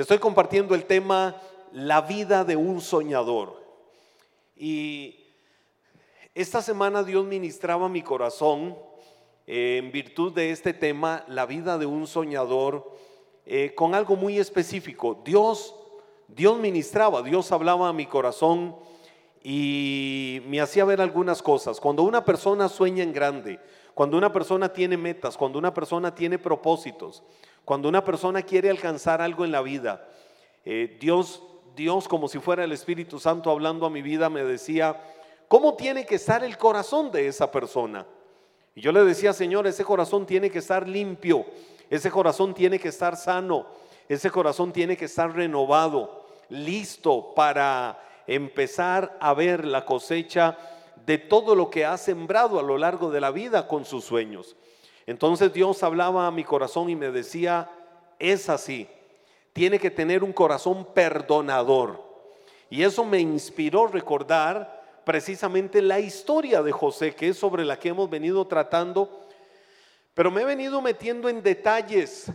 Estoy compartiendo el tema La vida de un soñador. Y esta semana Dios ministraba mi corazón eh, en virtud de este tema, la vida de un soñador, eh, con algo muy específico. Dios, Dios ministraba, Dios hablaba a mi corazón y me hacía ver algunas cosas. Cuando una persona sueña en grande, cuando una persona tiene metas, cuando una persona tiene propósitos, cuando una persona quiere alcanzar algo en la vida, eh, Dios, Dios como si fuera el Espíritu Santo hablando a mi vida me decía, ¿cómo tiene que estar el corazón de esa persona? Y yo le decía, Señor, ese corazón tiene que estar limpio, ese corazón tiene que estar sano, ese corazón tiene que estar renovado, listo para empezar a ver la cosecha de todo lo que ha sembrado a lo largo de la vida con sus sueños. Entonces Dios hablaba a mi corazón y me decía, es así, tiene que tener un corazón perdonador. Y eso me inspiró recordar precisamente la historia de José, que es sobre la que hemos venido tratando, pero me he venido metiendo en detalles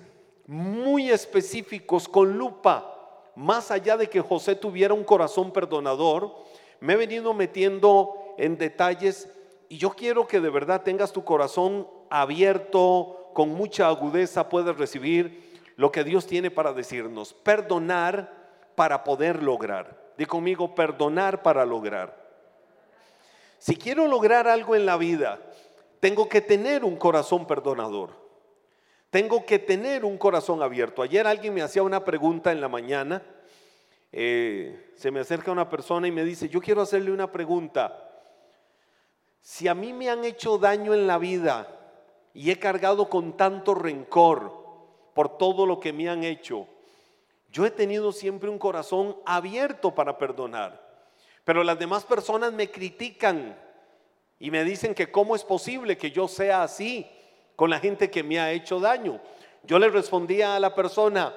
muy específicos con lupa. Más allá de que José tuviera un corazón perdonador, me he venido metiendo en detalles. Y yo quiero que de verdad tengas tu corazón abierto, con mucha agudeza puedes recibir lo que Dios tiene para decirnos. Perdonar para poder lograr. Di conmigo, perdonar para lograr. Si quiero lograr algo en la vida, tengo que tener un corazón perdonador. Tengo que tener un corazón abierto. Ayer alguien me hacía una pregunta en la mañana. Eh, se me acerca una persona y me dice, yo quiero hacerle una pregunta. Si a mí me han hecho daño en la vida y he cargado con tanto rencor por todo lo que me han hecho, yo he tenido siempre un corazón abierto para perdonar. Pero las demás personas me critican y me dicen que cómo es posible que yo sea así con la gente que me ha hecho daño. Yo le respondía a la persona,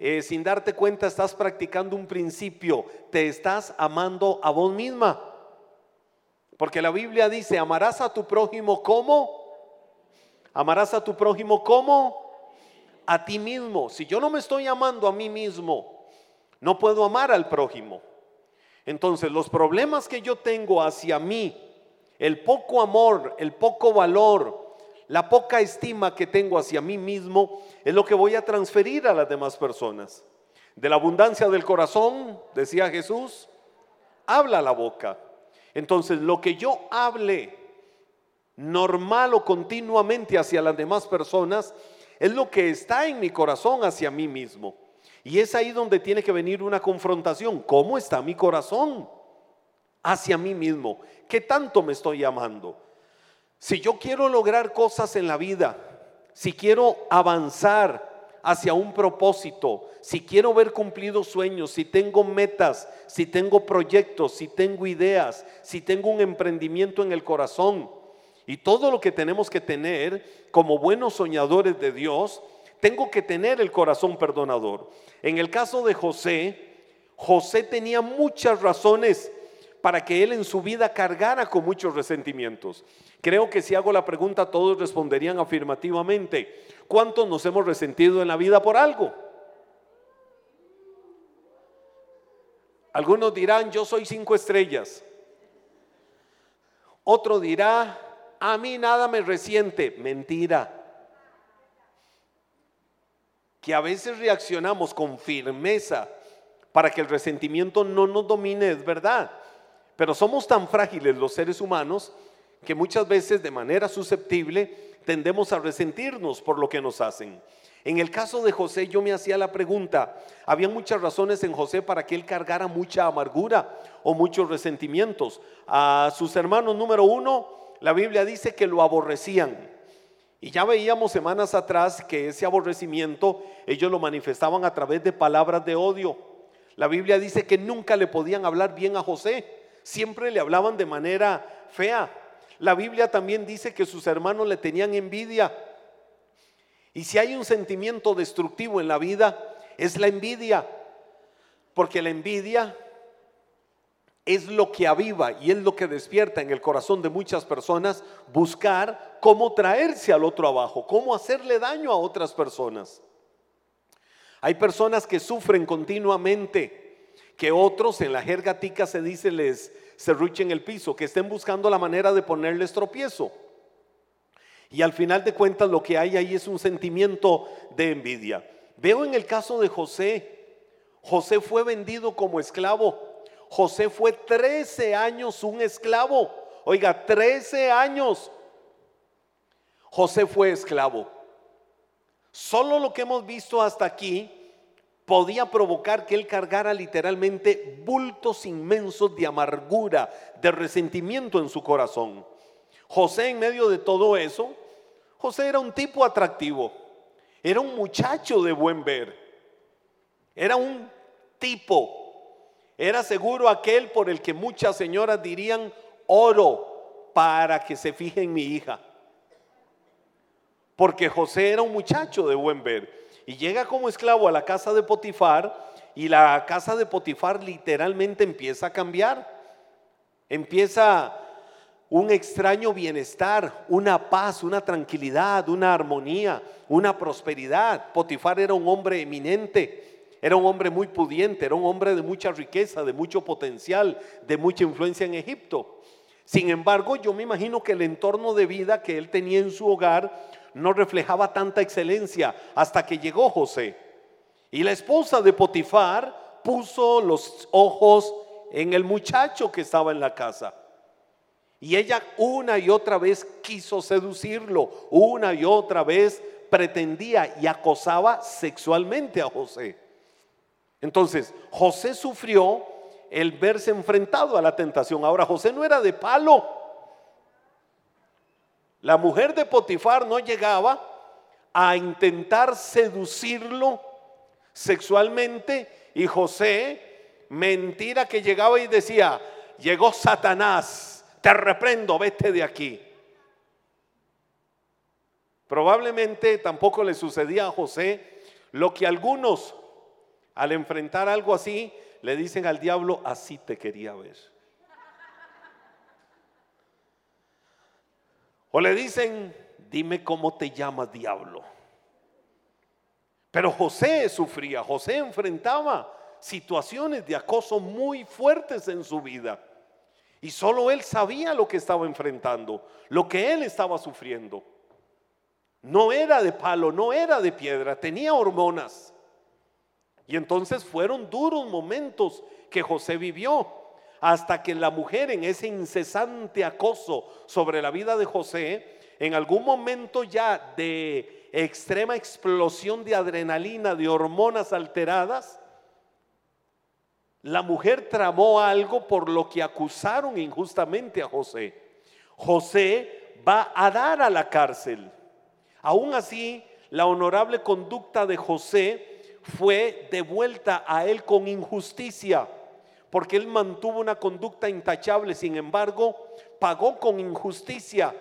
eh, sin darte cuenta estás practicando un principio, te estás amando a vos misma. Porque la Biblia dice, amarás a tu prójimo como, amarás a tu prójimo como a ti mismo. Si yo no me estoy amando a mí mismo, no puedo amar al prójimo. Entonces los problemas que yo tengo hacia mí, el poco amor, el poco valor, la poca estima que tengo hacia mí mismo es lo que voy a transferir a las demás personas. De la abundancia del corazón, decía Jesús, habla la boca. Entonces, lo que yo hable normal o continuamente hacia las demás personas es lo que está en mi corazón hacia mí mismo. Y es ahí donde tiene que venir una confrontación. ¿Cómo está mi corazón hacia mí mismo? ¿Qué tanto me estoy amando? Si yo quiero lograr cosas en la vida, si quiero avanzar hacia un propósito, si quiero ver cumplidos sueños, si tengo metas, si tengo proyectos, si tengo ideas, si tengo un emprendimiento en el corazón y todo lo que tenemos que tener como buenos soñadores de Dios, tengo que tener el corazón perdonador. En el caso de José, José tenía muchas razones para que él en su vida cargara con muchos resentimientos. Creo que si hago la pregunta todos responderían afirmativamente. ¿Cuántos nos hemos resentido en la vida por algo? Algunos dirán, yo soy cinco estrellas. Otro dirá, a mí nada me resiente. Mentira. Que a veces reaccionamos con firmeza para que el resentimiento no nos domine, es verdad. Pero somos tan frágiles los seres humanos que muchas veces de manera susceptible tendemos a resentirnos por lo que nos hacen. En el caso de José yo me hacía la pregunta, había muchas razones en José para que él cargara mucha amargura o muchos resentimientos. A sus hermanos número uno, la Biblia dice que lo aborrecían. Y ya veíamos semanas atrás que ese aborrecimiento ellos lo manifestaban a través de palabras de odio. La Biblia dice que nunca le podían hablar bien a José siempre le hablaban de manera fea. La Biblia también dice que sus hermanos le tenían envidia. Y si hay un sentimiento destructivo en la vida, es la envidia. Porque la envidia es lo que aviva y es lo que despierta en el corazón de muchas personas buscar cómo traerse al otro abajo, cómo hacerle daño a otras personas. Hay personas que sufren continuamente, que otros en la jerga tica se dice les serruchen el piso, que estén buscando la manera de ponerles tropiezo. Y al final de cuentas lo que hay ahí es un sentimiento de envidia. Veo en el caso de José, José fue vendido como esclavo. José fue 13 años un esclavo. Oiga, 13 años. José fue esclavo. Solo lo que hemos visto hasta aquí podía provocar que él cargara literalmente bultos inmensos de amargura, de resentimiento en su corazón. José en medio de todo eso, José era un tipo atractivo, era un muchacho de buen ver, era un tipo, era seguro aquel por el que muchas señoras dirían oro para que se fije en mi hija. Porque José era un muchacho de buen ver. Y llega como esclavo a la casa de Potifar y la casa de Potifar literalmente empieza a cambiar. Empieza un extraño bienestar, una paz, una tranquilidad, una armonía, una prosperidad. Potifar era un hombre eminente, era un hombre muy pudiente, era un hombre de mucha riqueza, de mucho potencial, de mucha influencia en Egipto. Sin embargo, yo me imagino que el entorno de vida que él tenía en su hogar no reflejaba tanta excelencia hasta que llegó José. Y la esposa de Potifar puso los ojos en el muchacho que estaba en la casa. Y ella una y otra vez quiso seducirlo, una y otra vez pretendía y acosaba sexualmente a José. Entonces, José sufrió el verse enfrentado a la tentación. Ahora, José no era de palo. La mujer de Potifar no llegaba a intentar seducirlo sexualmente y José, mentira que llegaba y decía, llegó Satanás, te reprendo, vete de aquí. Probablemente tampoco le sucedía a José lo que algunos al enfrentar algo así le dicen al diablo, así te quería ver. O le dicen, dime cómo te llamas diablo. Pero José sufría, José enfrentaba situaciones de acoso muy fuertes en su vida. Y solo él sabía lo que estaba enfrentando, lo que él estaba sufriendo. No era de palo, no era de piedra, tenía hormonas. Y entonces fueron duros momentos que José vivió hasta que la mujer en ese incesante acoso sobre la vida de José, en algún momento ya de extrema explosión de adrenalina, de hormonas alteradas, la mujer tramó algo por lo que acusaron injustamente a José. José va a dar a la cárcel. Aún así, la honorable conducta de José fue devuelta a él con injusticia porque él mantuvo una conducta intachable, sin embargo, pagó con injusticia,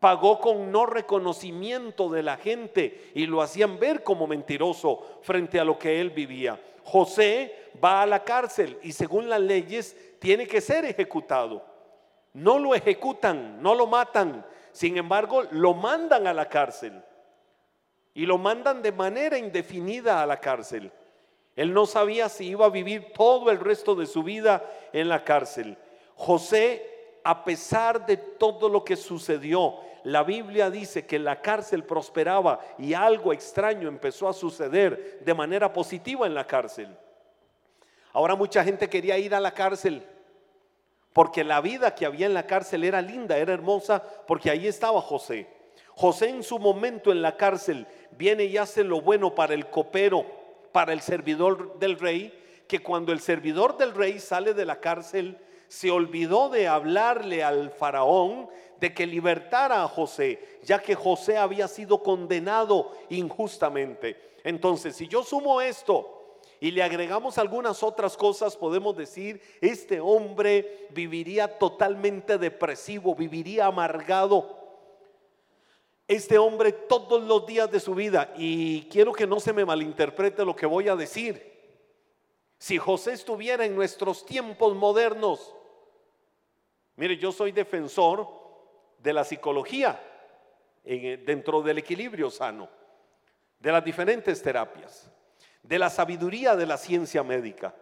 pagó con no reconocimiento de la gente y lo hacían ver como mentiroso frente a lo que él vivía. José va a la cárcel y según las leyes tiene que ser ejecutado. No lo ejecutan, no lo matan, sin embargo, lo mandan a la cárcel y lo mandan de manera indefinida a la cárcel. Él no sabía si iba a vivir todo el resto de su vida en la cárcel. José, a pesar de todo lo que sucedió, la Biblia dice que la cárcel prosperaba y algo extraño empezó a suceder de manera positiva en la cárcel. Ahora mucha gente quería ir a la cárcel porque la vida que había en la cárcel era linda, era hermosa, porque ahí estaba José. José en su momento en la cárcel viene y hace lo bueno para el copero para el servidor del rey, que cuando el servidor del rey sale de la cárcel, se olvidó de hablarle al faraón de que libertara a José, ya que José había sido condenado injustamente. Entonces, si yo sumo esto y le agregamos algunas otras cosas, podemos decir, este hombre viviría totalmente depresivo, viviría amargado este hombre todos los días de su vida. Y quiero que no se me malinterprete lo que voy a decir. Si José estuviera en nuestros tiempos modernos, mire, yo soy defensor de la psicología dentro del equilibrio sano, de las diferentes terapias. de la sabiduría de la ciencia médica.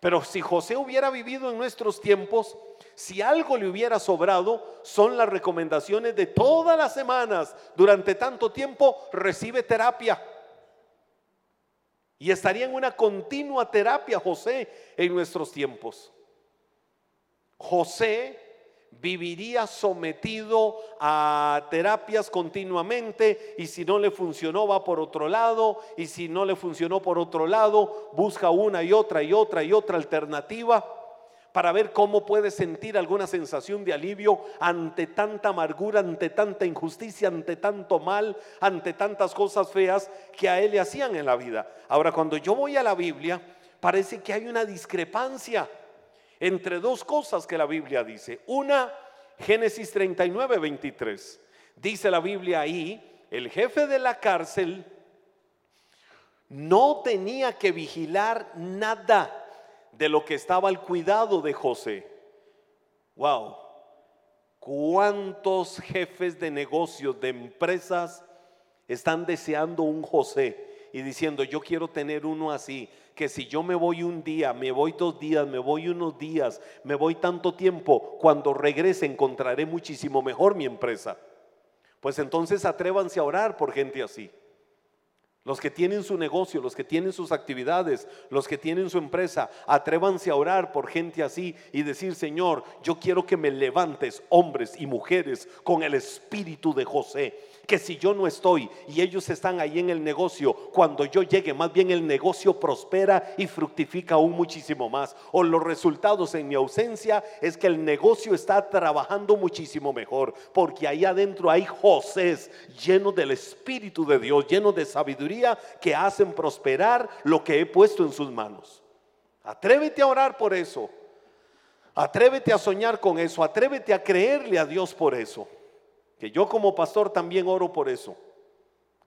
Pero si José hubiera vivido en nuestros tiempos, si algo le hubiera sobrado, son las recomendaciones de todas las semanas. Durante tanto tiempo recibe terapia. Y estaría en una continua terapia José en nuestros tiempos. José viviría sometido a terapias continuamente y si no le funcionó va por otro lado y si no le funcionó por otro lado busca una y otra y otra y otra alternativa para ver cómo puede sentir alguna sensación de alivio ante tanta amargura, ante tanta injusticia, ante tanto mal, ante tantas cosas feas que a él le hacían en la vida. Ahora, cuando yo voy a la Biblia, parece que hay una discrepancia entre dos cosas que la Biblia dice. Una, Génesis 39, 23. Dice la Biblia ahí, el jefe de la cárcel no tenía que vigilar nada de lo que estaba al cuidado de José. Wow. ¿Cuántos jefes de negocios, de empresas están deseando un José y diciendo, yo quiero tener uno así? que si yo me voy un día, me voy dos días, me voy unos días, me voy tanto tiempo, cuando regrese encontraré muchísimo mejor mi empresa. Pues entonces atrévanse a orar por gente así. Los que tienen su negocio, los que tienen sus actividades, los que tienen su empresa, atrévanse a orar por gente así y decir, Señor, yo quiero que me levantes hombres y mujeres con el espíritu de José que si yo no estoy y ellos están ahí en el negocio, cuando yo llegue, más bien el negocio prospera y fructifica aún muchísimo más. O los resultados en mi ausencia es que el negocio está trabajando muchísimo mejor, porque ahí adentro hay José llenos del Espíritu de Dios, llenos de sabiduría que hacen prosperar lo que he puesto en sus manos. Atrévete a orar por eso. Atrévete a soñar con eso. Atrévete a creerle a Dios por eso. Que yo como pastor también oro por eso.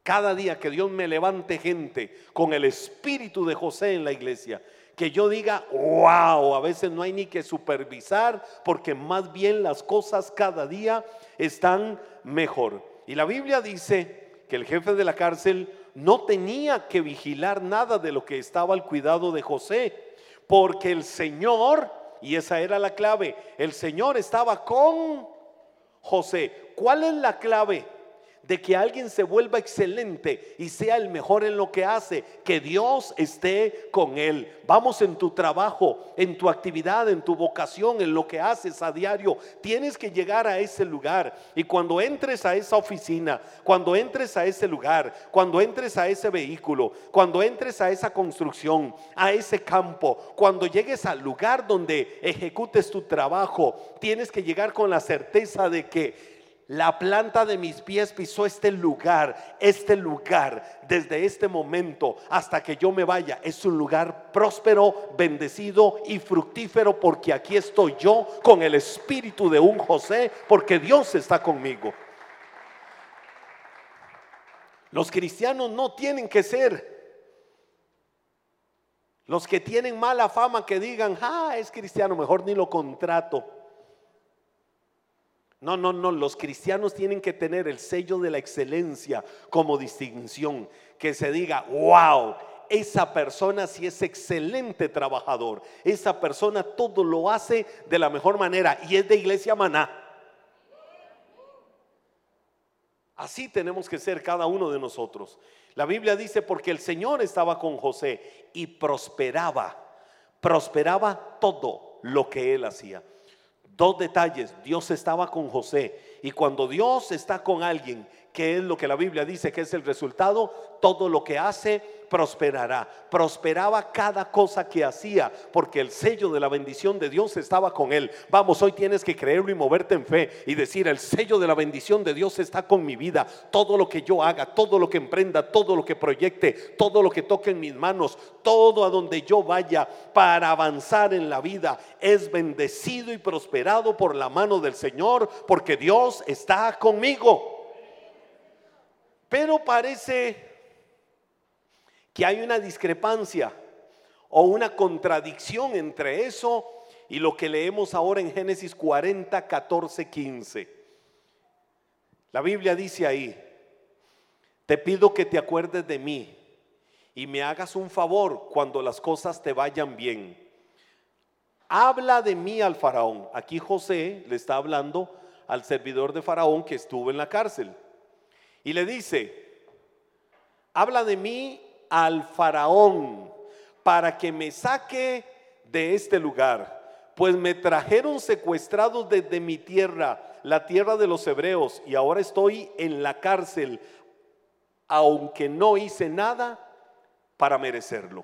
Cada día que Dios me levante gente con el espíritu de José en la iglesia, que yo diga, wow, a veces no hay ni que supervisar porque más bien las cosas cada día están mejor. Y la Biblia dice que el jefe de la cárcel no tenía que vigilar nada de lo que estaba al cuidado de José, porque el Señor, y esa era la clave, el Señor estaba con José. ¿Cuál es la clave? De que alguien se vuelva excelente y sea el mejor en lo que hace, que Dios esté con él. Vamos en tu trabajo, en tu actividad, en tu vocación, en lo que haces a diario. Tienes que llegar a ese lugar y cuando entres a esa oficina, cuando entres a ese lugar, cuando entres a ese vehículo, cuando entres a esa construcción, a ese campo, cuando llegues al lugar donde ejecutes tu trabajo, tienes que llegar con la certeza de que la planta de mis pies pisó este lugar, este lugar, desde este momento hasta que yo me vaya. Es un lugar próspero, bendecido y fructífero porque aquí estoy yo con el espíritu de un José, porque Dios está conmigo. Los cristianos no tienen que ser los que tienen mala fama que digan, ah, es cristiano, mejor ni lo contrato. No, no, no, los cristianos tienen que tener el sello de la excelencia como distinción, que se diga, wow, esa persona sí es excelente trabajador, esa persona todo lo hace de la mejor manera y es de iglesia maná. Así tenemos que ser cada uno de nosotros. La Biblia dice, porque el Señor estaba con José y prosperaba, prosperaba todo lo que él hacía. Dos detalles, Dios estaba con José. Y cuando Dios está con alguien, que es lo que la Biblia dice que es el resultado, todo lo que hace prosperará. Prosperaba cada cosa que hacía porque el sello de la bendición de Dios estaba con él. Vamos, hoy tienes que creerlo y moverte en fe y decir, el sello de la bendición de Dios está con mi vida. Todo lo que yo haga, todo lo que emprenda, todo lo que proyecte, todo lo que toque en mis manos, todo a donde yo vaya para avanzar en la vida es bendecido y prosperado por la mano del Señor porque Dios está conmigo. Pero parece que hay una discrepancia o una contradicción entre eso y lo que leemos ahora en Génesis 40, 14, 15. La Biblia dice ahí, te pido que te acuerdes de mí y me hagas un favor cuando las cosas te vayan bien. Habla de mí al faraón. Aquí José le está hablando al servidor de faraón que estuvo en la cárcel. Y le dice, habla de mí al faraón para que me saque de este lugar, pues me trajeron secuestrados desde mi tierra, la tierra de los hebreos, y ahora estoy en la cárcel, aunque no hice nada para merecerlo.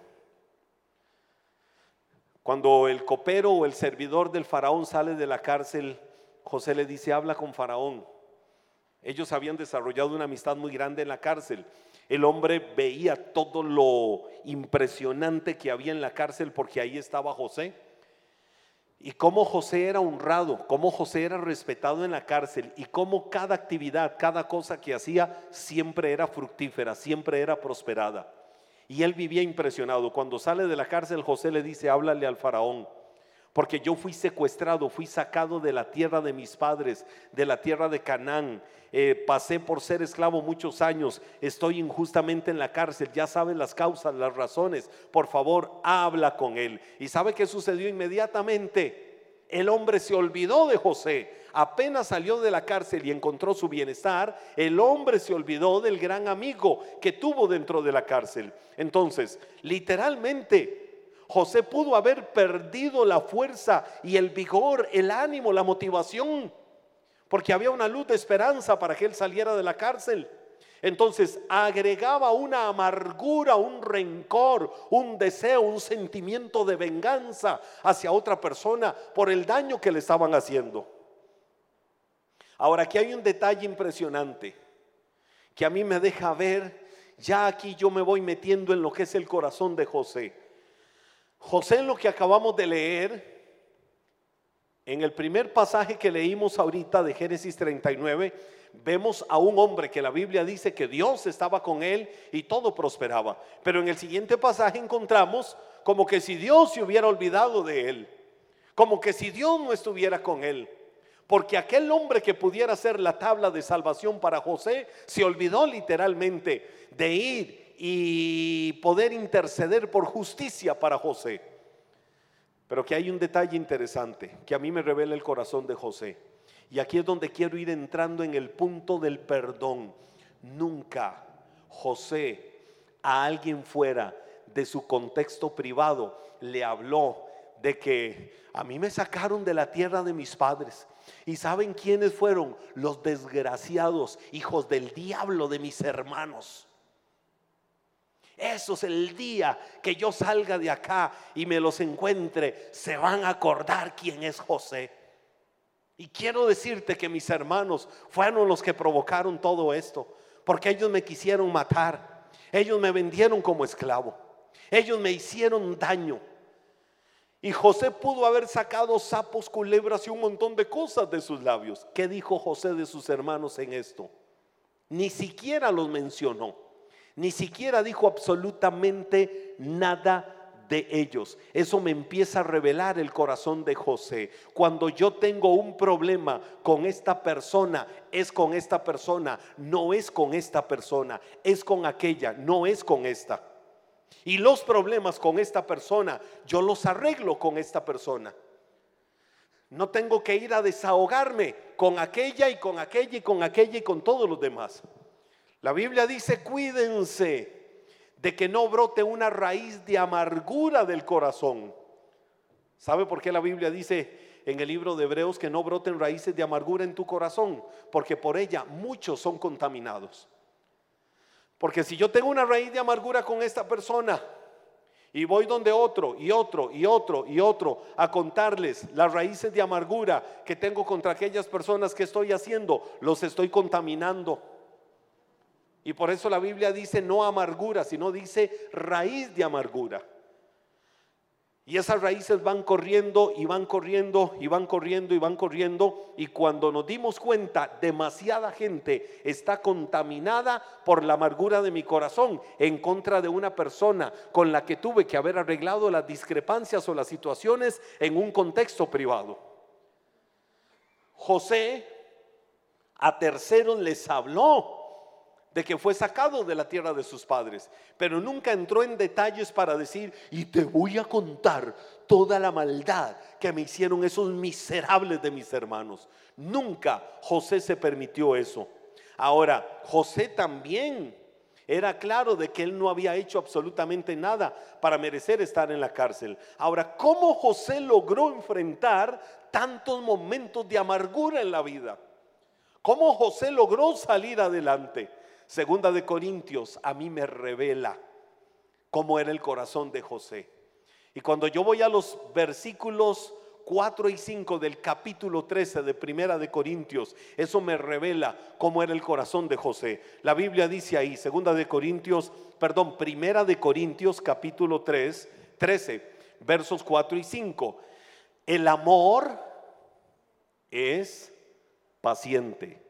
Cuando el copero o el servidor del faraón sale de la cárcel, José le dice, habla con faraón. Ellos habían desarrollado una amistad muy grande en la cárcel. El hombre veía todo lo impresionante que había en la cárcel porque ahí estaba José. Y cómo José era honrado, cómo José era respetado en la cárcel y cómo cada actividad, cada cosa que hacía siempre era fructífera, siempre era prosperada. Y él vivía impresionado. Cuando sale de la cárcel, José le dice, háblale al faraón, porque yo fui secuestrado, fui sacado de la tierra de mis padres, de la tierra de Canaán. Eh, pasé por ser esclavo muchos años, estoy injustamente en la cárcel, ya sabes las causas, las razones. Por favor, habla con él. ¿Y sabe qué sucedió inmediatamente? El hombre se olvidó de José. Apenas salió de la cárcel y encontró su bienestar, el hombre se olvidó del gran amigo que tuvo dentro de la cárcel. Entonces, literalmente, José pudo haber perdido la fuerza y el vigor, el ánimo, la motivación, porque había una luz de esperanza para que él saliera de la cárcel. Entonces agregaba una amargura, un rencor, un deseo, un sentimiento de venganza hacia otra persona por el daño que le estaban haciendo. Ahora aquí hay un detalle impresionante que a mí me deja ver, ya aquí yo me voy metiendo en lo que es el corazón de José. José en lo que acabamos de leer, en el primer pasaje que leímos ahorita de Génesis 39, vemos a un hombre que la Biblia dice que Dios estaba con él y todo prosperaba. Pero en el siguiente pasaje encontramos como que si Dios se hubiera olvidado de él, como que si Dios no estuviera con él. Porque aquel hombre que pudiera ser la tabla de salvación para José se olvidó literalmente de ir y poder interceder por justicia para José. Pero que hay un detalle interesante que a mí me revela el corazón de José. Y aquí es donde quiero ir entrando en el punto del perdón. Nunca José a alguien fuera de su contexto privado le habló de que a mí me sacaron de la tierra de mis padres. ¿Y saben quiénes fueron? Los desgraciados hijos del diablo de mis hermanos. Eso es el día que yo salga de acá y me los encuentre. Se van a acordar quién es José. Y quiero decirte que mis hermanos fueron los que provocaron todo esto, porque ellos me quisieron matar, ellos me vendieron como esclavo, ellos me hicieron daño. Y José pudo haber sacado sapos, culebras y un montón de cosas de sus labios. ¿Qué dijo José de sus hermanos en esto? Ni siquiera los mencionó, ni siquiera dijo absolutamente nada de ellos. Eso me empieza a revelar el corazón de José. Cuando yo tengo un problema con esta persona, es con esta persona, no es con esta persona, es con aquella, no es con esta. Y los problemas con esta persona, yo los arreglo con esta persona. No tengo que ir a desahogarme con aquella y con aquella y con aquella y con todos los demás. La Biblia dice, cuídense de que no brote una raíz de amargura del corazón. ¿Sabe por qué la Biblia dice en el libro de Hebreos que no broten raíces de amargura en tu corazón? Porque por ella muchos son contaminados. Porque si yo tengo una raíz de amargura con esta persona y voy donde otro y otro y otro y otro a contarles las raíces de amargura que tengo contra aquellas personas que estoy haciendo, los estoy contaminando. Y por eso la Biblia dice no amargura, sino dice raíz de amargura. Y esas raíces van corriendo y van corriendo y van corriendo y van corriendo. Y cuando nos dimos cuenta, demasiada gente está contaminada por la amargura de mi corazón en contra de una persona con la que tuve que haber arreglado las discrepancias o las situaciones en un contexto privado. José a terceros les habló de que fue sacado de la tierra de sus padres, pero nunca entró en detalles para decir, y te voy a contar toda la maldad que me hicieron esos miserables de mis hermanos. Nunca José se permitió eso. Ahora, José también era claro de que él no había hecho absolutamente nada para merecer estar en la cárcel. Ahora, ¿cómo José logró enfrentar tantos momentos de amargura en la vida? ¿Cómo José logró salir adelante? Segunda de Corintios a mí me revela cómo era el corazón de José. Y cuando yo voy a los versículos 4 y 5 del capítulo 13 de Primera de Corintios, eso me revela cómo era el corazón de José. La Biblia dice ahí, Segunda de Corintios, perdón, Primera de Corintios capítulo 3, 13, versos 4 y 5. El amor es paciente,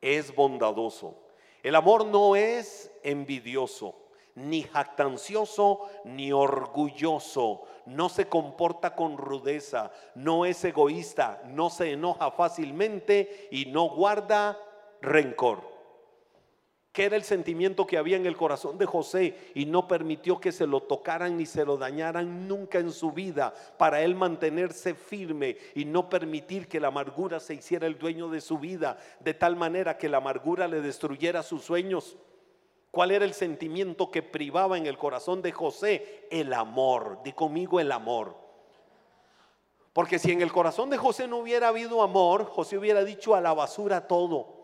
es bondadoso el amor no es envidioso, ni jactancioso, ni orgulloso. No se comporta con rudeza, no es egoísta, no se enoja fácilmente y no guarda rencor que era el sentimiento que había en el corazón de José y no permitió que se lo tocaran ni se lo dañaran nunca en su vida para él mantenerse firme y no permitir que la amargura se hiciera el dueño de su vida de tal manera que la amargura le destruyera sus sueños. ¿Cuál era el sentimiento que privaba en el corazón de José? El amor. Di conmigo el amor. Porque si en el corazón de José no hubiera habido amor, José hubiera dicho a la basura todo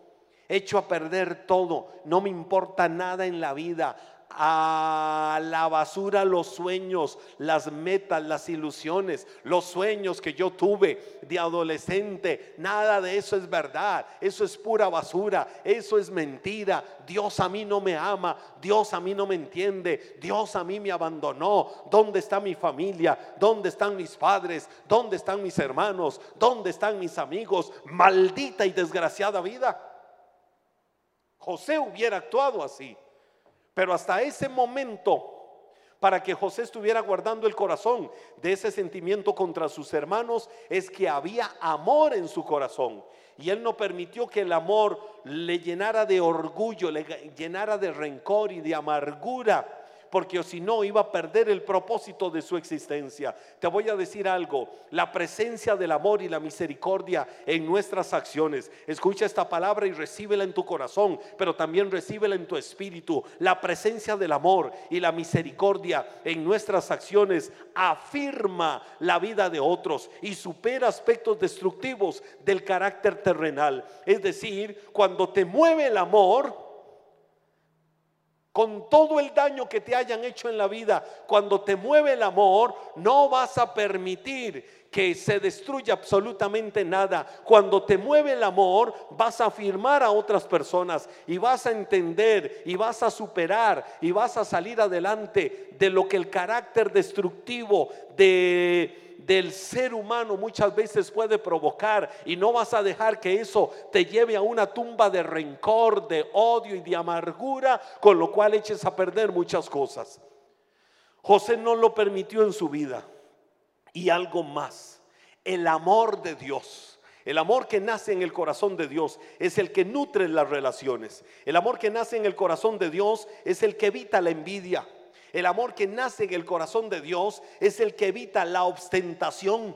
hecho a perder todo, no me importa nada en la vida, a la basura los sueños, las metas, las ilusiones, los sueños que yo tuve de adolescente. Nada de eso es verdad. Eso es pura basura. Eso es mentira. Dios a mí no me ama. Dios a mí no me entiende. Dios a mí me abandonó. ¿Dónde está mi familia? ¿Dónde están mis padres? ¿Dónde están mis hermanos? ¿Dónde están mis amigos? Maldita y desgraciada vida. José hubiera actuado así. Pero hasta ese momento, para que José estuviera guardando el corazón de ese sentimiento contra sus hermanos, es que había amor en su corazón. Y él no permitió que el amor le llenara de orgullo, le llenara de rencor y de amargura porque si no iba a perder el propósito de su existencia. Te voy a decir algo, la presencia del amor y la misericordia en nuestras acciones. Escucha esta palabra y recíbela en tu corazón, pero también recíbela en tu espíritu. La presencia del amor y la misericordia en nuestras acciones afirma la vida de otros y supera aspectos destructivos del carácter terrenal. Es decir, cuando te mueve el amor, con todo el daño que te hayan hecho en la vida, cuando te mueve el amor, no vas a permitir que se destruya absolutamente nada. Cuando te mueve el amor, vas a afirmar a otras personas y vas a entender y vas a superar y vas a salir adelante de lo que el carácter destructivo de del ser humano muchas veces puede provocar y no vas a dejar que eso te lleve a una tumba de rencor, de odio y de amargura, con lo cual eches a perder muchas cosas. José no lo permitió en su vida. Y algo más, el amor de Dios. El amor que nace en el corazón de Dios es el que nutre las relaciones. El amor que nace en el corazón de Dios es el que evita la envidia. El amor que nace en el corazón de Dios es el que evita la ostentación,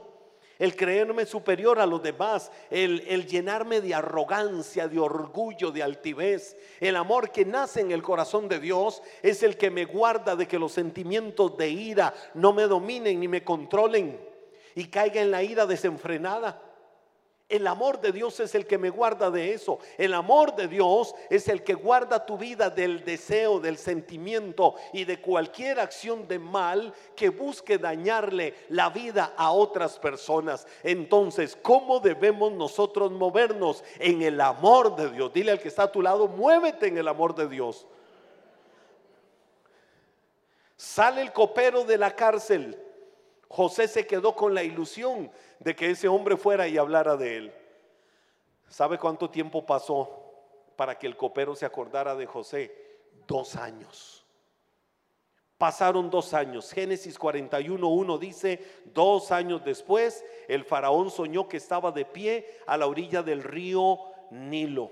el creerme superior a los demás, el, el, llenarme de arrogancia, de orgullo, de altivez. El amor que nace en el corazón de Dios es el que me guarda de que los sentimientos de ira no me dominen ni me controlen y caiga en la ira desenfrenada. El amor de Dios es el que me guarda de eso. El amor de Dios es el que guarda tu vida del deseo, del sentimiento y de cualquier acción de mal que busque dañarle la vida a otras personas. Entonces, ¿cómo debemos nosotros movernos en el amor de Dios? Dile al que está a tu lado, muévete en el amor de Dios. Sale el copero de la cárcel. José se quedó con la ilusión de que ese hombre fuera y hablara de él. ¿Sabe cuánto tiempo pasó para que el copero se acordara de José? Dos años. Pasaron dos años. Génesis 41.1 dice, dos años después, el faraón soñó que estaba de pie a la orilla del río Nilo.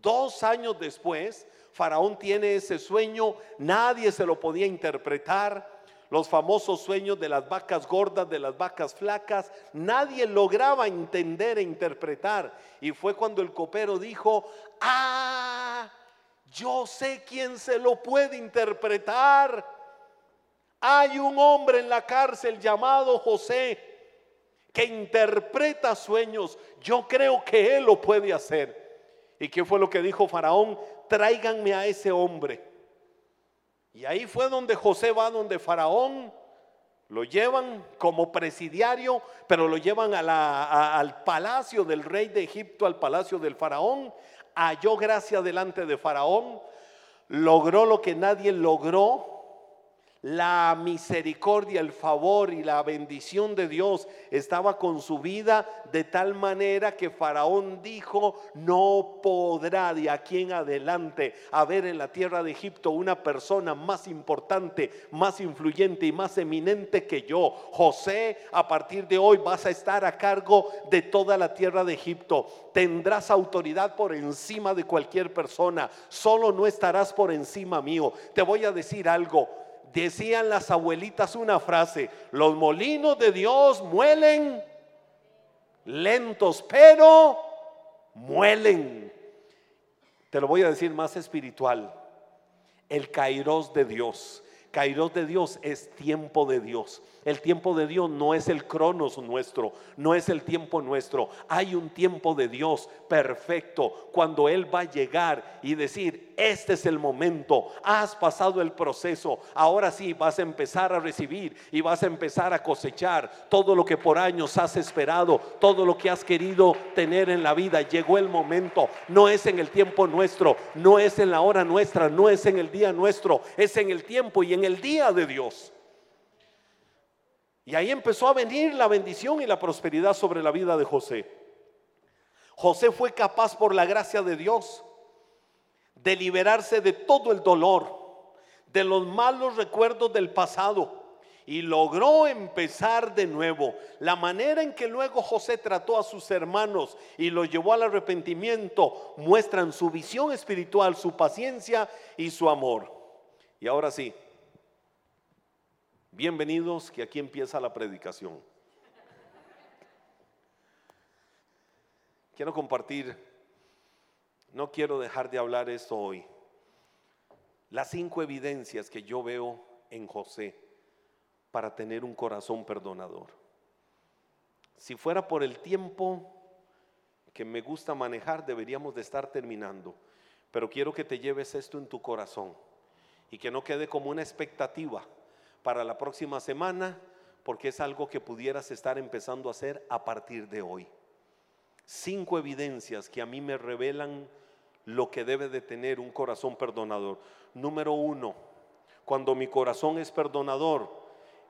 Dos años después, Faraón tiene ese sueño, nadie se lo podía interpretar. Los famosos sueños de las vacas gordas, de las vacas flacas, nadie lograba entender e interpretar. Y fue cuando el copero dijo, ah, yo sé quién se lo puede interpretar. Hay un hombre en la cárcel llamado José que interpreta sueños. Yo creo que él lo puede hacer. ¿Y qué fue lo que dijo Faraón? Tráiganme a ese hombre. Y ahí fue donde José va, donde Faraón lo llevan como presidiario, pero lo llevan al palacio del rey de Egipto, al palacio del Faraón. Halló gracia delante de Faraón, logró lo que nadie logró la misericordia, el favor y la bendición de Dios estaba con su vida de tal manera que Faraón dijo, no podrá de aquí en adelante haber en la tierra de Egipto una persona más importante, más influyente y más eminente que yo. José, a partir de hoy vas a estar a cargo de toda la tierra de Egipto. Tendrás autoridad por encima de cualquier persona. Solo no estarás por encima mío. Te voy a decir algo decían las abuelitas una frase, los molinos de Dios muelen lentos, pero muelen. Te lo voy a decir más espiritual, el kairos de Dios. Kairos de Dios es tiempo de Dios. El tiempo de Dios no es el cronos nuestro, no es el tiempo nuestro. Hay un tiempo de Dios perfecto cuando Él va a llegar y decir, este es el momento, has pasado el proceso, ahora sí vas a empezar a recibir y vas a empezar a cosechar todo lo que por años has esperado, todo lo que has querido tener en la vida. Llegó el momento, no es en el tiempo nuestro, no es en la hora nuestra, no es en el día nuestro, es en el tiempo y en el día de Dios. Y ahí empezó a venir la bendición y la prosperidad sobre la vida de José. José fue capaz por la gracia de Dios de liberarse de todo el dolor, de los malos recuerdos del pasado y logró empezar de nuevo. La manera en que luego José trató a sus hermanos y los llevó al arrepentimiento muestran su visión espiritual, su paciencia y su amor. Y ahora sí, Bienvenidos, que aquí empieza la predicación. Quiero compartir, no quiero dejar de hablar esto hoy, las cinco evidencias que yo veo en José para tener un corazón perdonador. Si fuera por el tiempo que me gusta manejar, deberíamos de estar terminando, pero quiero que te lleves esto en tu corazón y que no quede como una expectativa para la próxima semana, porque es algo que pudieras estar empezando a hacer a partir de hoy. Cinco evidencias que a mí me revelan lo que debe de tener un corazón perdonador. Número uno, cuando mi corazón es perdonador,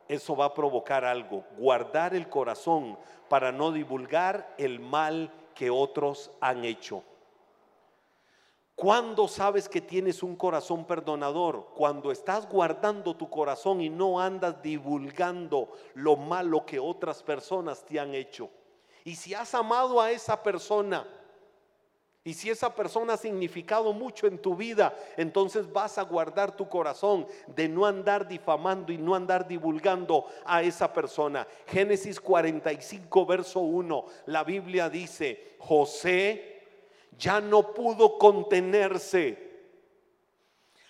eso va a provocar algo, guardar el corazón para no divulgar el mal que otros han hecho. ¿Cuándo sabes que tienes un corazón perdonador? Cuando estás guardando tu corazón y no andas divulgando lo malo que otras personas te han hecho. Y si has amado a esa persona, y si esa persona ha significado mucho en tu vida, entonces vas a guardar tu corazón de no andar difamando y no andar divulgando a esa persona. Génesis 45, verso 1, la Biblia dice, José ya no pudo contenerse.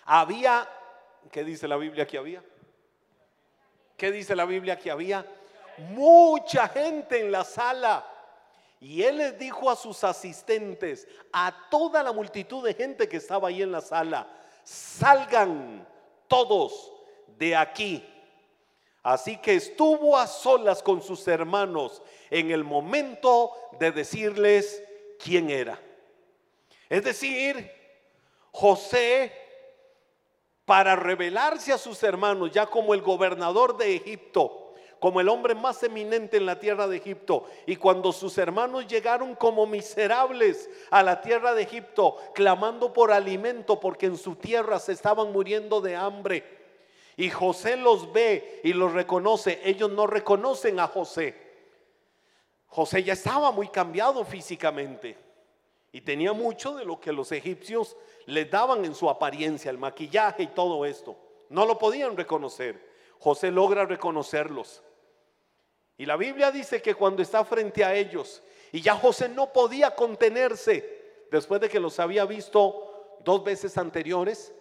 Había, ¿qué dice la Biblia que había? ¿Qué dice la Biblia que había? Mucha gente en la sala. Y él les dijo a sus asistentes, a toda la multitud de gente que estaba ahí en la sala, salgan todos de aquí. Así que estuvo a solas con sus hermanos en el momento de decirles quién era. Es decir, José, para revelarse a sus hermanos, ya como el gobernador de Egipto, como el hombre más eminente en la tierra de Egipto. Y cuando sus hermanos llegaron como miserables a la tierra de Egipto, clamando por alimento porque en su tierra se estaban muriendo de hambre. Y José los ve y los reconoce. Ellos no reconocen a José. José ya estaba muy cambiado físicamente. Y tenía mucho de lo que los egipcios les daban en su apariencia, el maquillaje y todo esto. No lo podían reconocer. José logra reconocerlos. Y la Biblia dice que cuando está frente a ellos, y ya José no podía contenerse, después de que los había visto dos veces anteriores,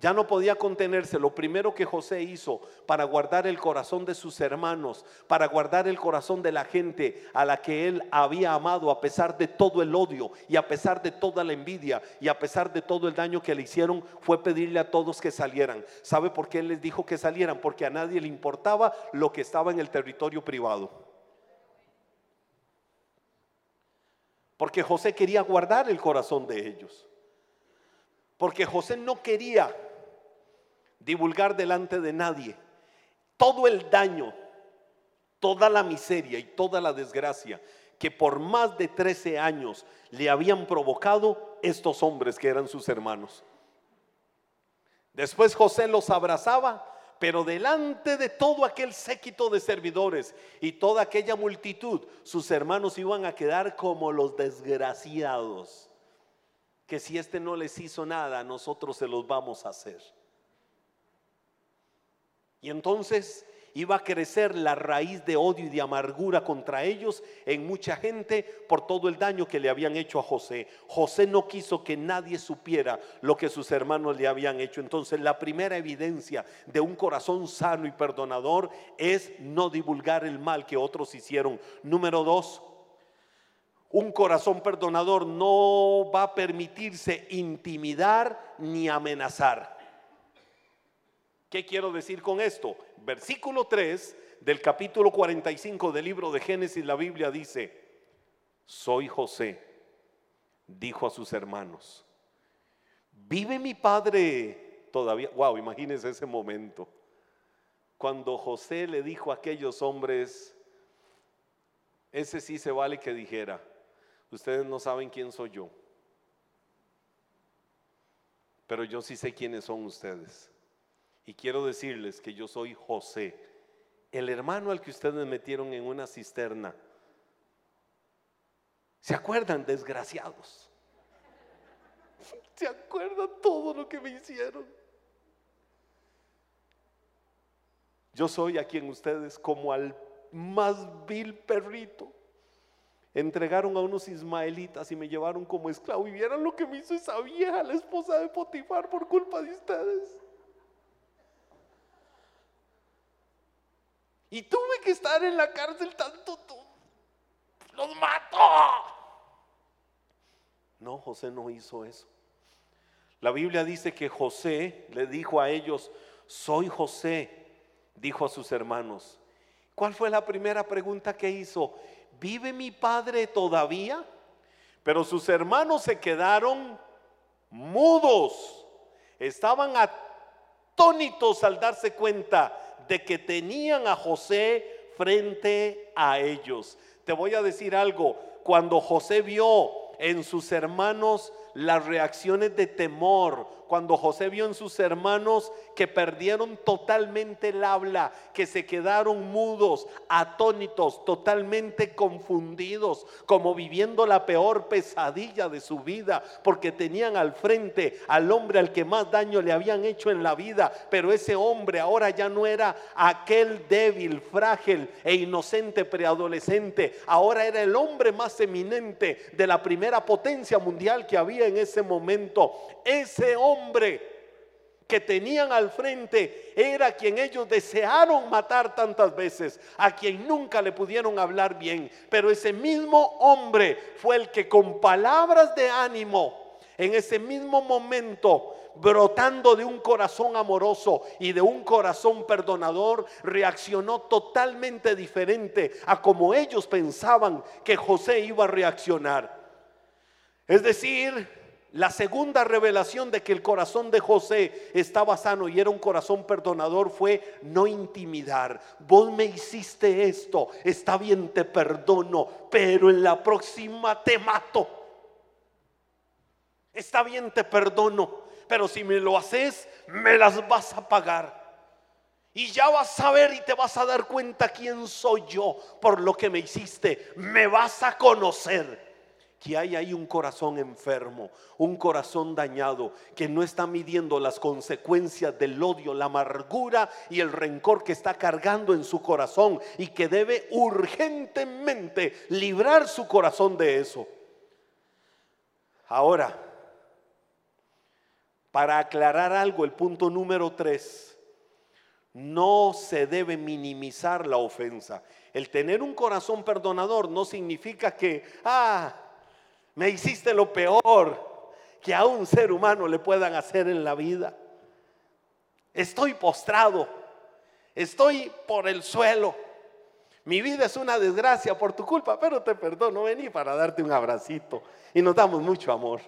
ya no podía contenerse. Lo primero que José hizo para guardar el corazón de sus hermanos, para guardar el corazón de la gente a la que él había amado a pesar de todo el odio y a pesar de toda la envidia y a pesar de todo el daño que le hicieron, fue pedirle a todos que salieran. ¿Sabe por qué él les dijo que salieran? Porque a nadie le importaba lo que estaba en el territorio privado. Porque José quería guardar el corazón de ellos. Porque José no quería divulgar delante de nadie todo el daño, toda la miseria y toda la desgracia que por más de 13 años le habían provocado estos hombres que eran sus hermanos. Después José los abrazaba, pero delante de todo aquel séquito de servidores y toda aquella multitud, sus hermanos iban a quedar como los desgraciados, que si este no les hizo nada, nosotros se los vamos a hacer. Y entonces iba a crecer la raíz de odio y de amargura contra ellos en mucha gente por todo el daño que le habían hecho a José. José no quiso que nadie supiera lo que sus hermanos le habían hecho. Entonces la primera evidencia de un corazón sano y perdonador es no divulgar el mal que otros hicieron. Número dos, un corazón perdonador no va a permitirse intimidar ni amenazar. ¿Qué quiero decir con esto? Versículo 3 del capítulo 45 del libro de Génesis, la Biblia dice, soy José, dijo a sus hermanos, ¿vive mi padre todavía? Wow, imagínense ese momento. Cuando José le dijo a aquellos hombres, ese sí se vale que dijera, ustedes no saben quién soy yo, pero yo sí sé quiénes son ustedes. Y quiero decirles que yo soy José, el hermano al que ustedes metieron en una cisterna. ¿Se acuerdan, desgraciados? ¿Se acuerdan todo lo que me hicieron? Yo soy a quien ustedes, como al más vil perrito, entregaron a unos ismaelitas y me llevaron como esclavo. Y vieron lo que me hizo esa vieja, la esposa de Potifar, por culpa de ustedes. Y tuve que estar en la cárcel tanto, los mato. No, José no hizo eso. La Biblia dice que José le dijo a ellos, soy José, dijo a sus hermanos. ¿Cuál fue la primera pregunta que hizo? ¿Vive mi padre todavía? Pero sus hermanos se quedaron mudos. Estaban atónitos al darse cuenta de que tenían a José frente a ellos. Te voy a decir algo, cuando José vio en sus hermanos las reacciones de temor, cuando José vio en sus hermanos que perdieron totalmente el habla, que se quedaron mudos, atónitos, totalmente confundidos, como viviendo la peor pesadilla de su vida, porque tenían al frente al hombre al que más daño le habían hecho en la vida, pero ese hombre ahora ya no era aquel débil, frágil e inocente preadolescente, ahora era el hombre más eminente de la primera potencia mundial que había en ese momento. Ese hombre que tenían al frente era quien ellos desearon matar tantas veces, a quien nunca le pudieron hablar bien. Pero ese mismo hombre fue el que con palabras de ánimo, en ese mismo momento, brotando de un corazón amoroso y de un corazón perdonador, reaccionó totalmente diferente a como ellos pensaban que José iba a reaccionar. Es decir, la segunda revelación de que el corazón de José estaba sano y era un corazón perdonador fue no intimidar. Vos me hiciste esto, está bien, te perdono, pero en la próxima te mato. Está bien, te perdono, pero si me lo haces, me las vas a pagar. Y ya vas a ver y te vas a dar cuenta quién soy yo por lo que me hiciste. Me vas a conocer. Que hay ahí un corazón enfermo, un corazón dañado, que no está midiendo las consecuencias del odio, la amargura y el rencor que está cargando en su corazón y que debe urgentemente librar su corazón de eso. Ahora, para aclarar algo, el punto número tres, no se debe minimizar la ofensa. El tener un corazón perdonador no significa que, ah, me hiciste lo peor que a un ser humano le puedan hacer en la vida. Estoy postrado, estoy por el suelo. Mi vida es una desgracia por tu culpa, pero te perdono. Vení para darte un abracito y nos damos mucho amor.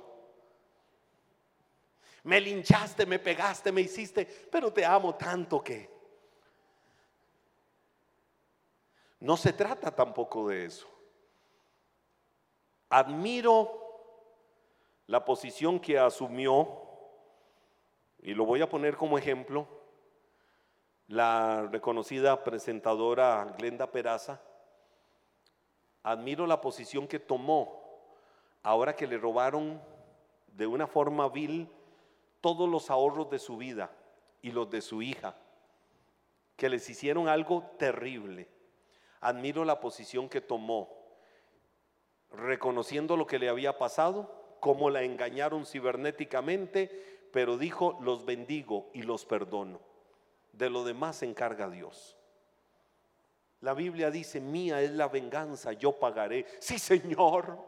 Me linchaste, me pegaste, me hiciste, pero te amo tanto que... No se trata tampoco de eso. Admiro la posición que asumió, y lo voy a poner como ejemplo, la reconocida presentadora Glenda Peraza. Admiro la posición que tomó ahora que le robaron de una forma vil todos los ahorros de su vida y los de su hija, que les hicieron algo terrible. Admiro la posición que tomó reconociendo lo que le había pasado, cómo la engañaron cibernéticamente, pero dijo, los bendigo y los perdono. De lo demás se encarga Dios. La Biblia dice, mía es la venganza, yo pagaré. Sí, Señor.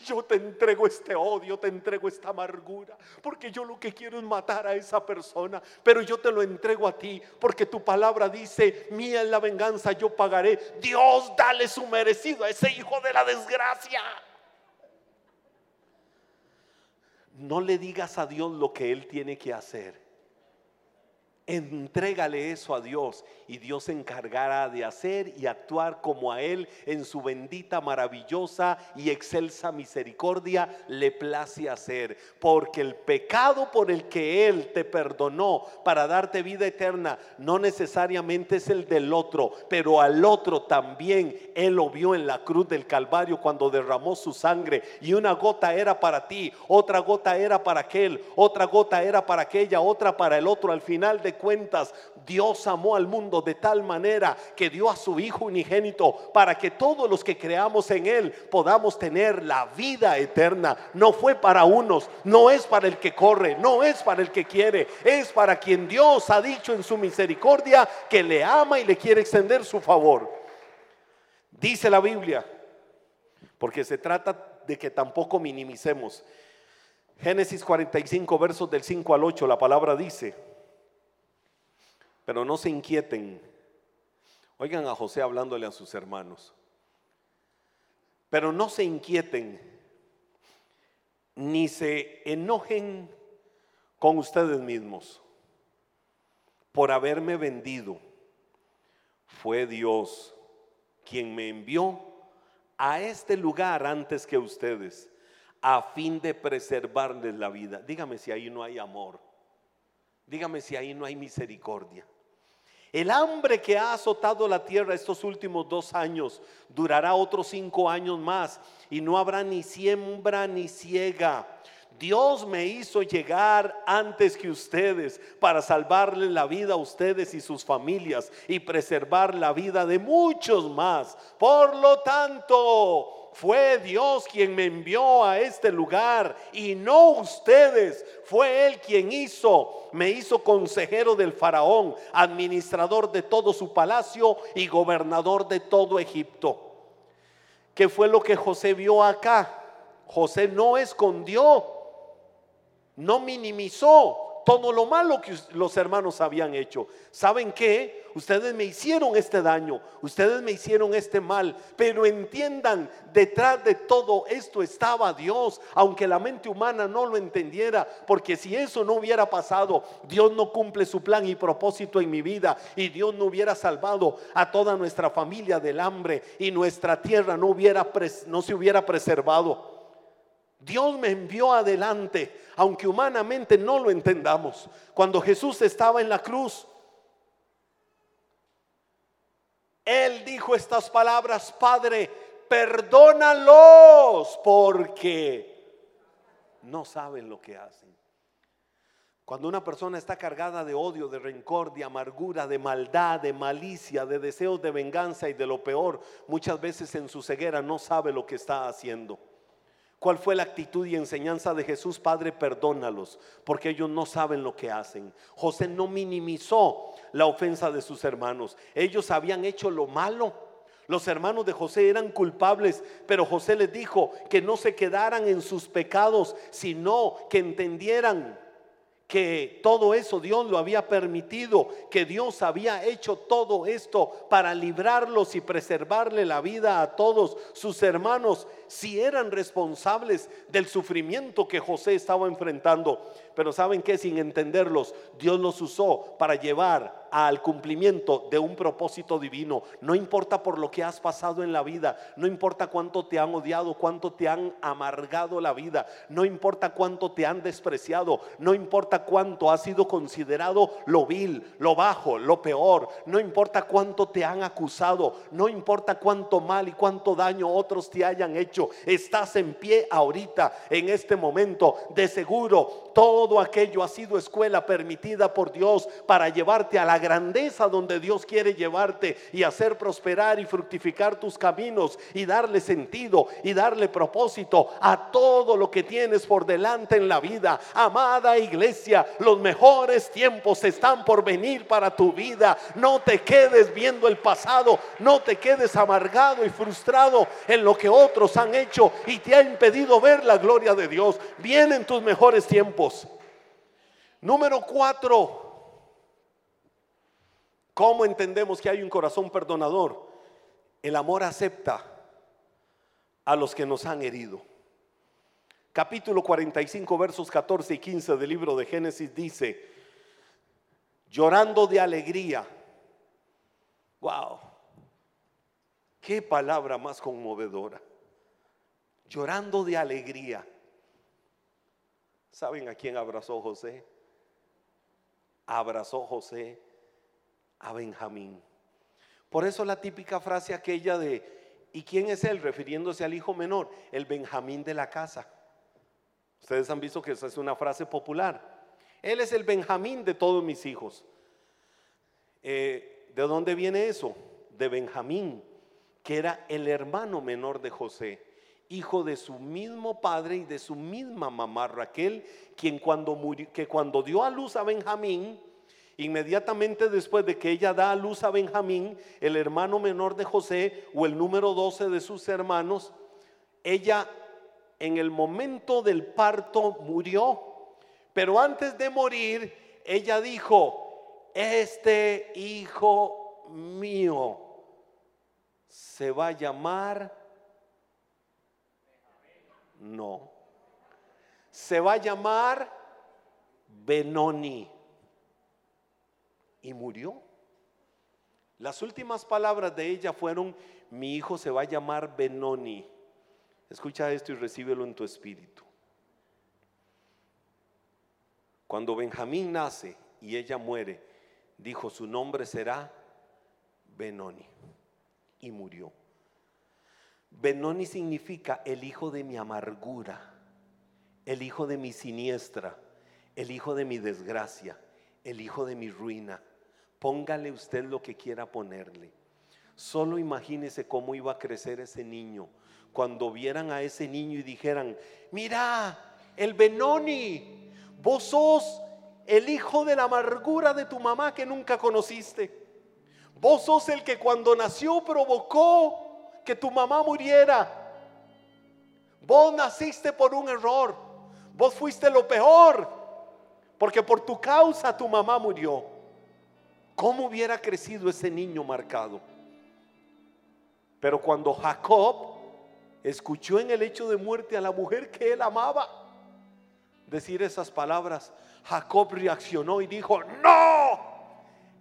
Yo te entrego este odio, te entrego esta amargura, porque yo lo que quiero es matar a esa persona, pero yo te lo entrego a ti, porque tu palabra dice, mía es la venganza, yo pagaré. Dios, dale su merecido a ese hijo de la desgracia. No le digas a Dios lo que Él tiene que hacer. Entrégale eso a Dios y Dios se encargará de hacer y actuar como a Él en su bendita, maravillosa y excelsa misericordia le place hacer. Porque el pecado por el que Él te perdonó para darte vida eterna no necesariamente es el del otro, pero al otro también Él lo vio en la cruz del Calvario cuando derramó su sangre y una gota era para ti, otra gota era para aquel, otra gota era para aquella, otra para el otro. Al final de cuentas, Dios amó al mundo de tal manera que dio a su Hijo unigénito para que todos los que creamos en Él podamos tener la vida eterna. No fue para unos, no es para el que corre, no es para el que quiere, es para quien Dios ha dicho en su misericordia que le ama y le quiere extender su favor. Dice la Biblia, porque se trata de que tampoco minimicemos. Génesis 45, versos del 5 al 8, la palabra dice, pero no se inquieten. Oigan a José hablándole a sus hermanos. Pero no se inquieten, ni se enojen con ustedes mismos por haberme vendido. Fue Dios quien me envió a este lugar antes que ustedes, a fin de preservarles la vida. Dígame si ahí no hay amor. Dígame si ahí no hay misericordia. El hambre que ha azotado la tierra estos últimos dos años durará otros cinco años más y no habrá ni siembra ni ciega. Dios me hizo llegar antes que ustedes para salvarle la vida a ustedes y sus familias y preservar la vida de muchos más. Por lo tanto, fue Dios quien me envió a este lugar y no ustedes. Fue Él quien hizo, me hizo consejero del faraón, administrador de todo su palacio y gobernador de todo Egipto. ¿Qué fue lo que José vio acá? José no escondió, no minimizó, todo lo malo que los hermanos habían hecho. ¿Saben qué? Ustedes me hicieron este daño, ustedes me hicieron este mal, pero entiendan, detrás de todo esto estaba Dios, aunque la mente humana no lo entendiera, porque si eso no hubiera pasado, Dios no cumple su plan y propósito en mi vida y Dios no hubiera salvado a toda nuestra familia del hambre y nuestra tierra no hubiera no se hubiera preservado. Dios me envió adelante, aunque humanamente no lo entendamos. Cuando Jesús estaba en la cruz, Él dijo estas palabras, Padre, perdónalos porque no saben lo que hacen. Cuando una persona está cargada de odio, de rencor, de amargura, de maldad, de malicia, de deseos de venganza y de lo peor, muchas veces en su ceguera no sabe lo que está haciendo. ¿Cuál fue la actitud y enseñanza de Jesús? Padre, perdónalos, porque ellos no saben lo que hacen. José no minimizó la ofensa de sus hermanos. Ellos habían hecho lo malo. Los hermanos de José eran culpables, pero José les dijo que no se quedaran en sus pecados, sino que entendieran que todo eso Dios lo había permitido, que Dios había hecho todo esto para librarlos y preservarle la vida a todos sus hermanos, si eran responsables del sufrimiento que José estaba enfrentando. Pero saben que sin entenderlos, Dios los usó para llevar al cumplimiento de un propósito divino. No importa por lo que has pasado en la vida, no importa cuánto te han odiado, cuánto te han amargado la vida, no importa cuánto te han despreciado, no importa cuánto has sido considerado lo vil, lo bajo, lo peor, no importa cuánto te han acusado, no importa cuánto mal y cuánto daño otros te hayan hecho, estás en pie ahorita, en este momento, de seguro todo aquello ha sido escuela permitida por Dios para llevarte a la grandeza donde Dios quiere llevarte y hacer prosperar y fructificar tus caminos y darle sentido y darle propósito a todo lo que tienes por delante en la vida. Amada iglesia, los mejores tiempos están por venir para tu vida. No te quedes viendo el pasado, no te quedes amargado y frustrado en lo que otros han hecho y te ha impedido ver la gloria de Dios. Vienen tus mejores tiempos. Número cuatro, ¿Cómo entendemos que hay un corazón perdonador? El amor acepta a los que nos han herido. Capítulo 45, versos 14 y 15 del libro de Génesis dice, llorando de alegría. Wow, qué palabra más conmovedora. Llorando de alegría. ¿Saben a quién abrazó José? Abrazó José a Benjamín. Por eso la típica frase aquella de, ¿y quién es él? Refiriéndose al hijo menor, el Benjamín de la casa. Ustedes han visto que esa es una frase popular. Él es el Benjamín de todos mis hijos. Eh, ¿De dónde viene eso? De Benjamín, que era el hermano menor de José, hijo de su mismo padre y de su misma mamá Raquel, quien cuando murió, que cuando dio a luz a Benjamín, Inmediatamente después de que ella da a luz a Benjamín, el hermano menor de José o el número 12 de sus hermanos, ella en el momento del parto murió. Pero antes de morir, ella dijo, este hijo mío se va a llamar, no, se va a llamar Benoni y murió. Las últimas palabras de ella fueron, mi hijo se va a llamar Benoni. Escucha esto y recíbelo en tu espíritu. Cuando Benjamín nace y ella muere, dijo, su nombre será Benoni. Y murió. Benoni significa el hijo de mi amargura, el hijo de mi siniestra, el hijo de mi desgracia, el hijo de mi ruina. Póngale usted lo que quiera ponerle. Solo imagínese cómo iba a crecer ese niño cuando vieran a ese niño y dijeran, mira, el Benoni, vos sos el hijo de la amargura de tu mamá que nunca conociste. Vos sos el que cuando nació provocó que tu mamá muriera. Vos naciste por un error. Vos fuiste lo peor. Porque por tu causa tu mamá murió. ¿Cómo hubiera crecido ese niño marcado? Pero cuando Jacob escuchó en el hecho de muerte a la mujer que él amaba decir esas palabras, Jacob reaccionó y dijo, no,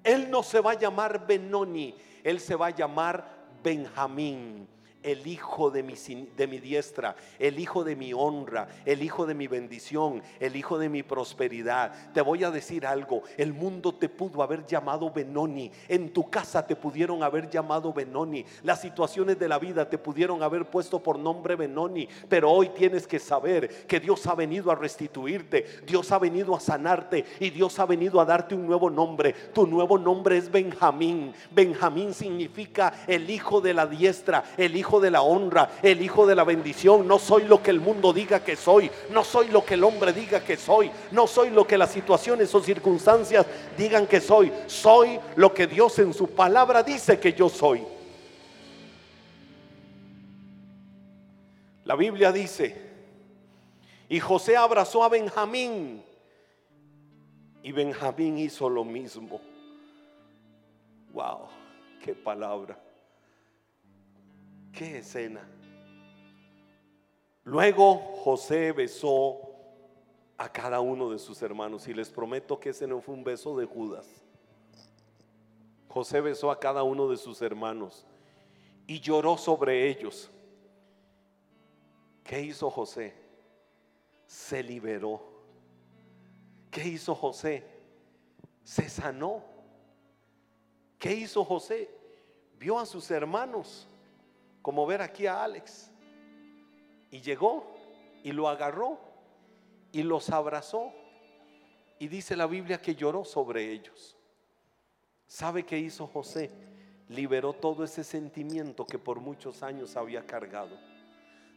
él no se va a llamar Benoni, él se va a llamar Benjamín. El hijo de mi, de mi diestra, el hijo de mi honra, el hijo de mi bendición, el hijo de mi prosperidad. Te voy a decir algo, el mundo te pudo haber llamado Benoni, en tu casa te pudieron haber llamado Benoni, las situaciones de la vida te pudieron haber puesto por nombre Benoni, pero hoy tienes que saber que Dios ha venido a restituirte, Dios ha venido a sanarte y Dios ha venido a darte un nuevo nombre. Tu nuevo nombre es Benjamín. Benjamín significa el hijo de la diestra, el hijo de la honra, el hijo de la bendición. No soy lo que el mundo diga que soy, no soy lo que el hombre diga que soy, no soy lo que las situaciones o circunstancias digan que soy. Soy lo que Dios en su palabra dice que yo soy. La Biblia dice, y José abrazó a Benjamín, y Benjamín hizo lo mismo. Wow, qué palabra. Qué escena. Luego José besó a cada uno de sus hermanos y les prometo que ese no fue un beso de Judas. José besó a cada uno de sus hermanos y lloró sobre ellos. ¿Qué hizo José? Se liberó. ¿Qué hizo José? Se sanó. ¿Qué hizo José? Vio a sus hermanos como ver aquí a Alex. Y llegó y lo agarró y los abrazó. Y dice la Biblia que lloró sobre ellos. ¿Sabe qué hizo José? Liberó todo ese sentimiento que por muchos años había cargado.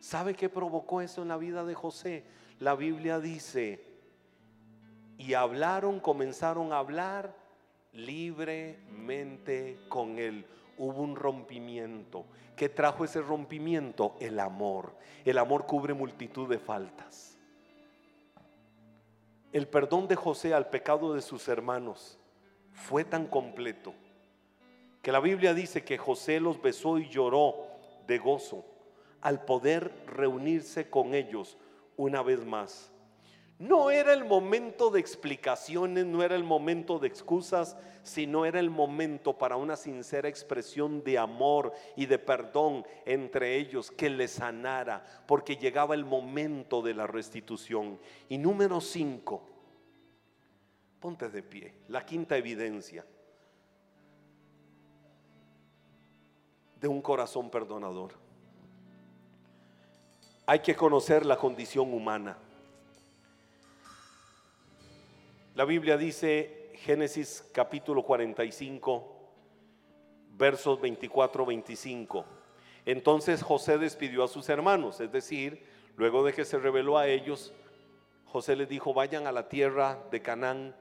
¿Sabe qué provocó eso en la vida de José? La Biblia dice, y hablaron, comenzaron a hablar libremente con él hubo un rompimiento. ¿Qué trajo ese rompimiento? El amor. El amor cubre multitud de faltas. El perdón de José al pecado de sus hermanos fue tan completo que la Biblia dice que José los besó y lloró de gozo al poder reunirse con ellos una vez más. No era el momento de explicaciones, no era el momento de excusas, sino era el momento para una sincera expresión de amor y de perdón entre ellos que les sanara, porque llegaba el momento de la restitución. Y número cinco, ponte de pie, la quinta evidencia de un corazón perdonador. Hay que conocer la condición humana. La Biblia dice, Génesis capítulo 45, versos 24-25. Entonces José despidió a sus hermanos, es decir, luego de que se reveló a ellos, José les dijo, vayan a la tierra de Canaán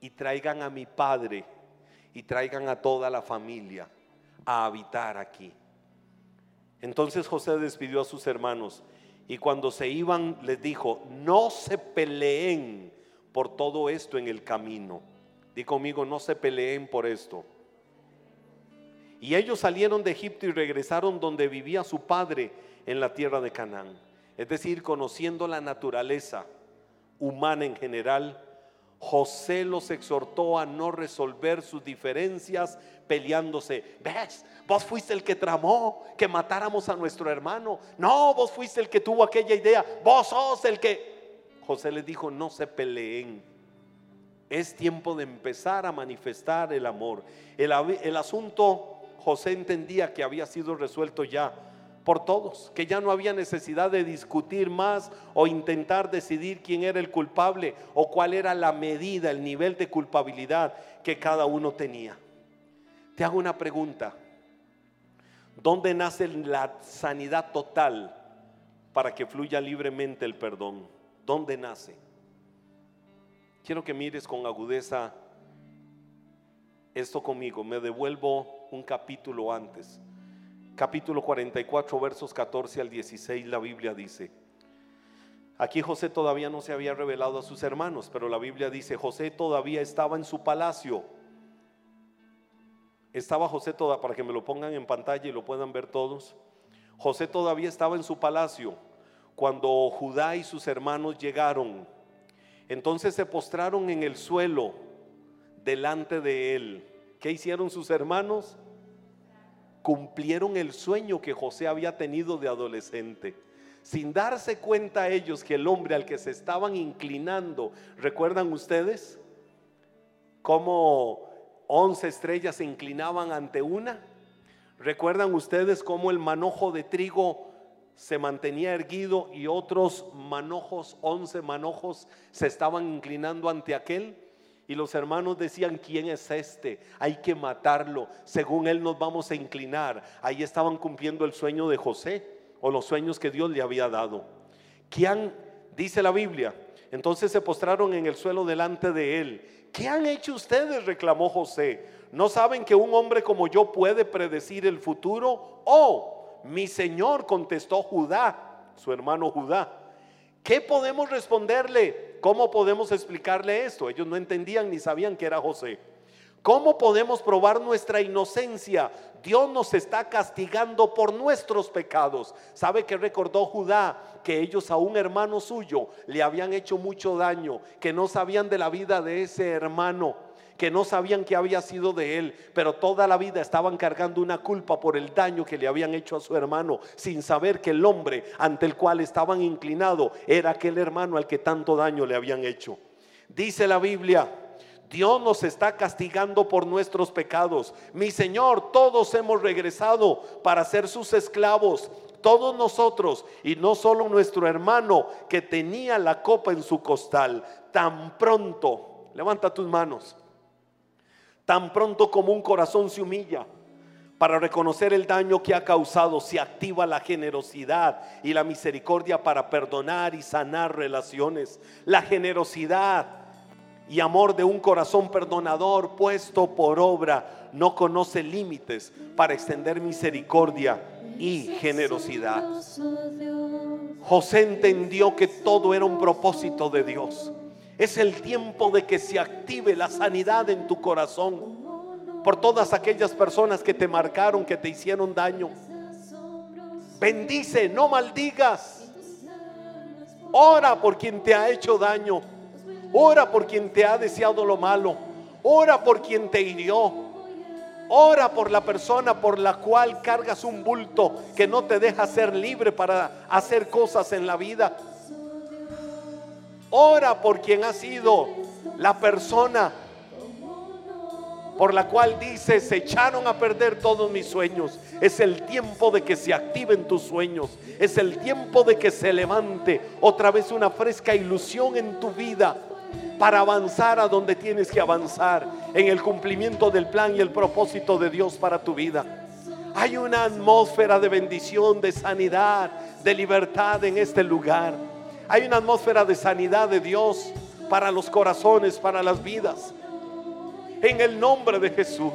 y traigan a mi padre y traigan a toda la familia a habitar aquí. Entonces José despidió a sus hermanos y cuando se iban les dijo, no se peleen por todo esto en el camino. Di conmigo, no se peleen por esto. Y ellos salieron de Egipto y regresaron donde vivía su padre en la tierra de Canaán. Es decir, conociendo la naturaleza humana en general, José los exhortó a no resolver sus diferencias peleándose. ¿Ves? Vos fuiste el que tramó que matáramos a nuestro hermano. No, vos fuiste el que tuvo aquella idea. Vos sos el que... José les dijo, no se peleen. Es tiempo de empezar a manifestar el amor. El, el, asunto, José entendía que había sido resuelto ya por todos, que ya no había necesidad de discutir más o intentar decidir quién era el culpable o cuál era la medida, el nivel de culpabilidad que cada uno tenía. Te hago una pregunta. ¿Dónde nace la sanidad total para que fluya libremente el perdón? ¿Dónde nace? Quiero que mires con agudeza esto conmigo. Me devuelvo un capítulo antes. Capítulo 44, versos 14 al 16, la Biblia dice. Aquí José todavía no se había revelado a sus hermanos, pero la Biblia dice, José todavía estaba en su palacio. Estaba José toda, para que me lo pongan en pantalla y lo puedan ver todos. José todavía estaba en su palacio cuando Judá y sus hermanos llegaron. Entonces se postraron en el suelo delante de él. ¿Qué hicieron sus hermanos? cumplieron el sueño que José había tenido de adolescente. Sin darse cuenta ellos que el hombre al que se estaban inclinando, ¿recuerdan ustedes? Cómo once estrellas se inclinaban ante una. ¿Recuerdan ustedes cómo el manojo de trigo se mantenía erguido y otros manojos, once manojos, se estaban inclinando ante aquel? Y los hermanos decían, ¿quién es este? Hay que matarlo. Según él nos vamos a inclinar. Ahí estaban cumpliendo el sueño de José o los sueños que Dios le había dado. ¿Quién? Dice la Biblia. Entonces se postraron en el suelo delante de él. ¿Qué han hecho ustedes? reclamó José. ¿No saben que un hombre como yo puede predecir el futuro? Oh, mi Señor, contestó Judá, su hermano Judá. ¿Qué podemos responderle? ¿Cómo podemos explicarle esto? Ellos no entendían ni sabían que era José. ¿Cómo podemos probar nuestra inocencia? Dios nos está castigando por nuestros pecados. ¿Sabe que recordó Judá que ellos a un hermano suyo le habían hecho mucho daño, que no sabían de la vida de ese hermano? Que no sabían que había sido de él, pero toda la vida estaban cargando una culpa por el daño que le habían hecho a su hermano, sin saber que el hombre ante el cual estaban inclinados era aquel hermano al que tanto daño le habían hecho. Dice la Biblia, Dios nos está castigando por nuestros pecados. Mi Señor, todos hemos regresado para ser sus esclavos. Todos nosotros y no solo nuestro hermano que tenía la copa en su costal. Tan pronto, levanta tus manos. Tan pronto como un corazón se humilla para reconocer el daño que ha causado, se activa la generosidad y la misericordia para perdonar y sanar relaciones. La generosidad y amor de un corazón perdonador puesto por obra no conoce límites para extender misericordia y generosidad. José entendió que todo era un propósito de Dios. Es el tiempo de que se active la sanidad en tu corazón por todas aquellas personas que te marcaron, que te hicieron daño. Bendice, no maldigas. Ora por quien te ha hecho daño. Ora por quien te ha deseado lo malo. Ora por quien te hirió. Ora por la persona por la cual cargas un bulto que no te deja ser libre para hacer cosas en la vida. Ora por quien ha sido la persona por la cual dice, se echaron a perder todos mis sueños. Es el tiempo de que se activen tus sueños. Es el tiempo de que se levante otra vez una fresca ilusión en tu vida para avanzar a donde tienes que avanzar en el cumplimiento del plan y el propósito de Dios para tu vida. Hay una atmósfera de bendición, de sanidad, de libertad en este lugar. Hay una atmósfera de sanidad de Dios para los corazones, para las vidas. En el nombre de Jesús.